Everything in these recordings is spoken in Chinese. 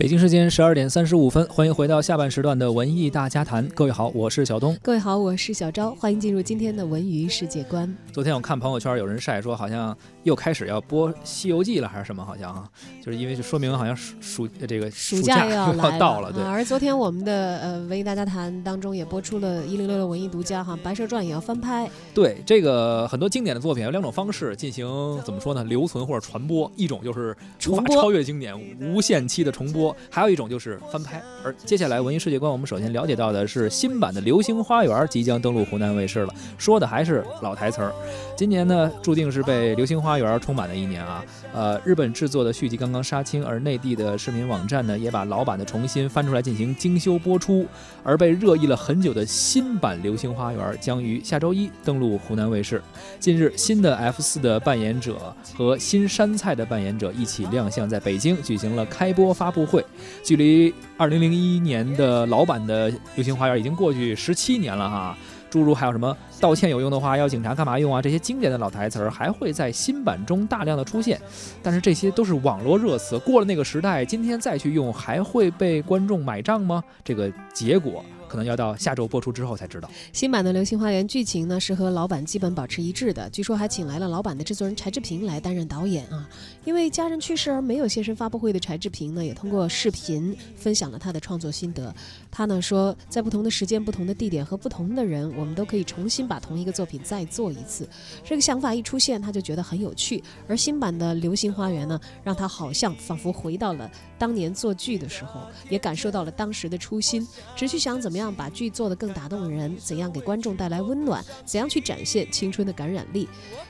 北京时间十二点三十五分，欢迎回到下半时段的文艺大家谈。各位好，我是小东。各位好，我是小昭。欢迎进入今天的文娱世界观。昨天我看朋友圈有人晒说，好像又开始要播《西游记》了，还是什么？好像啊，就是因为就说明好像暑暑这个暑假要到了。对。而昨天我们的呃文艺大家谈当中也播出了一零六六文艺独家哈，《白蛇传》也要翻拍。对，这个很多经典的作品有两种方式进行怎么说呢？留存或者传播。一种就是无法超越经典、无限期的重播，还有一种就是。翻拍，而接下来文艺世界观，我们首先了解到的是新版的《流星花园》即将登陆湖南卫视了，说的还是老台词儿。今年呢，注定是被《流星花园》充满的一年啊。呃，日本制作的续集刚刚杀青，而内地的市民网站呢，也把老版的重新翻出来进行精修播出。而被热议了很久的新版《流星花园》将于下周一登陆湖南卫视。近日，新的 F 四的扮演者和新山菜的扮演者一起亮相，在北京举行了开播发布会。距离二零零一年的老版的《流星花园》已经过去十七年了哈，诸如还有什么道歉有用的话，要警察干嘛用啊？这些经典的老台词儿还会在新版中大量的出现，但是这些都是网络热词，过了那个时代，今天再去用，还会被观众买账吗？这个结果。可能要到下周播出之后才知道。新版的《流星花园》剧情呢是和老版基本保持一致的，据说还请来了老版的制作人柴智屏来担任导演啊。因为家人去世而没有现身发布会的柴智屏呢，也通过视频分享了他的创作心得。他呢说，在不同的时间、不同的地点和不同的人，我们都可以重新把同一个作品再做一次。这个想法一出现，他就觉得很有趣。而新版的《流星花园》呢，让他好像仿佛回到了当年做剧的时候，也感受到了当时的初心，只去想怎么样。把剧做得更打动人，怎样给观众带来温暖，怎样去展现青春的感染力。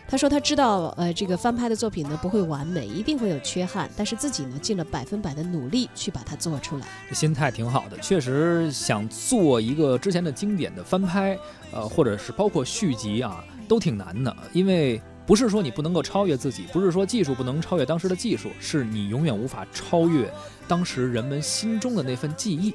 他说他知道，呃，这个翻拍的作品呢不会完美，一定会有缺憾，但是自己呢尽了百分百的努力去把它做出来。这心态挺好的，确实想做一个之前的经典的翻拍，呃，或者是包括续集啊，都挺难的，因为不是说你不能够超越自己，不是说技术不能超越当时的技术，是你永远无法超越当时人们心中的那份记忆。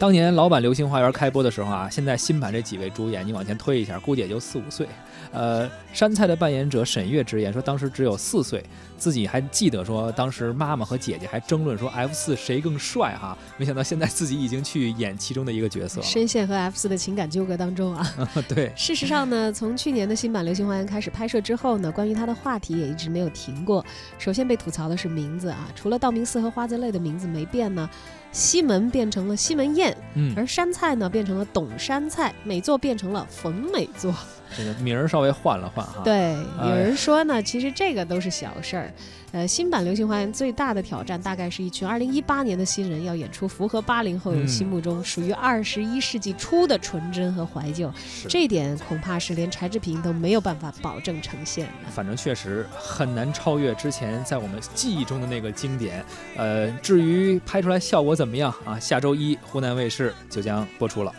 当年老版《流星花园》开播的时候啊，现在新版这几位主演，你往前推一下，估计也就四五岁。呃，山菜的扮演者沈月直言说，当时只有四岁，自己还记得说，当时妈妈和姐姐还争论说 F 四谁更帅哈。没想到现在自己已经去演其中的一个角色，深陷和 F 四的情感纠葛当中啊。对，事实上呢，从去年的新版《流星花园》开始拍摄之后呢，关于他的话题也一直没有停过。首先被吐槽的是名字啊，除了道明寺和花泽类的名字怎么没变呢？西门变成了西门宴，嗯，而山菜呢变成了董山菜，美作变成了冯美作，这个名儿稍微换了换哈。对，有人说呢，其实这个都是小事儿。呃，新版《流星花园》最大的挑战大概是一群2018年的新人要演出符合八零后人心目中属于二十一世纪初的纯真和怀旧，这一点恐怕是连柴智屏都没有办法保证呈现的。反正确实很难超越之前在我们记忆中的那个经典。呃，至于拍出来效果怎么样啊？下周一湖南卫视就将播出了。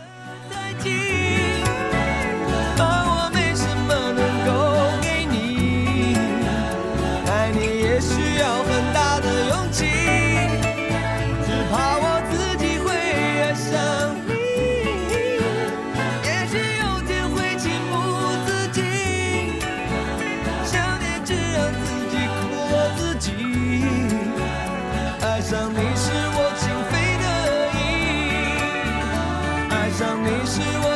是我。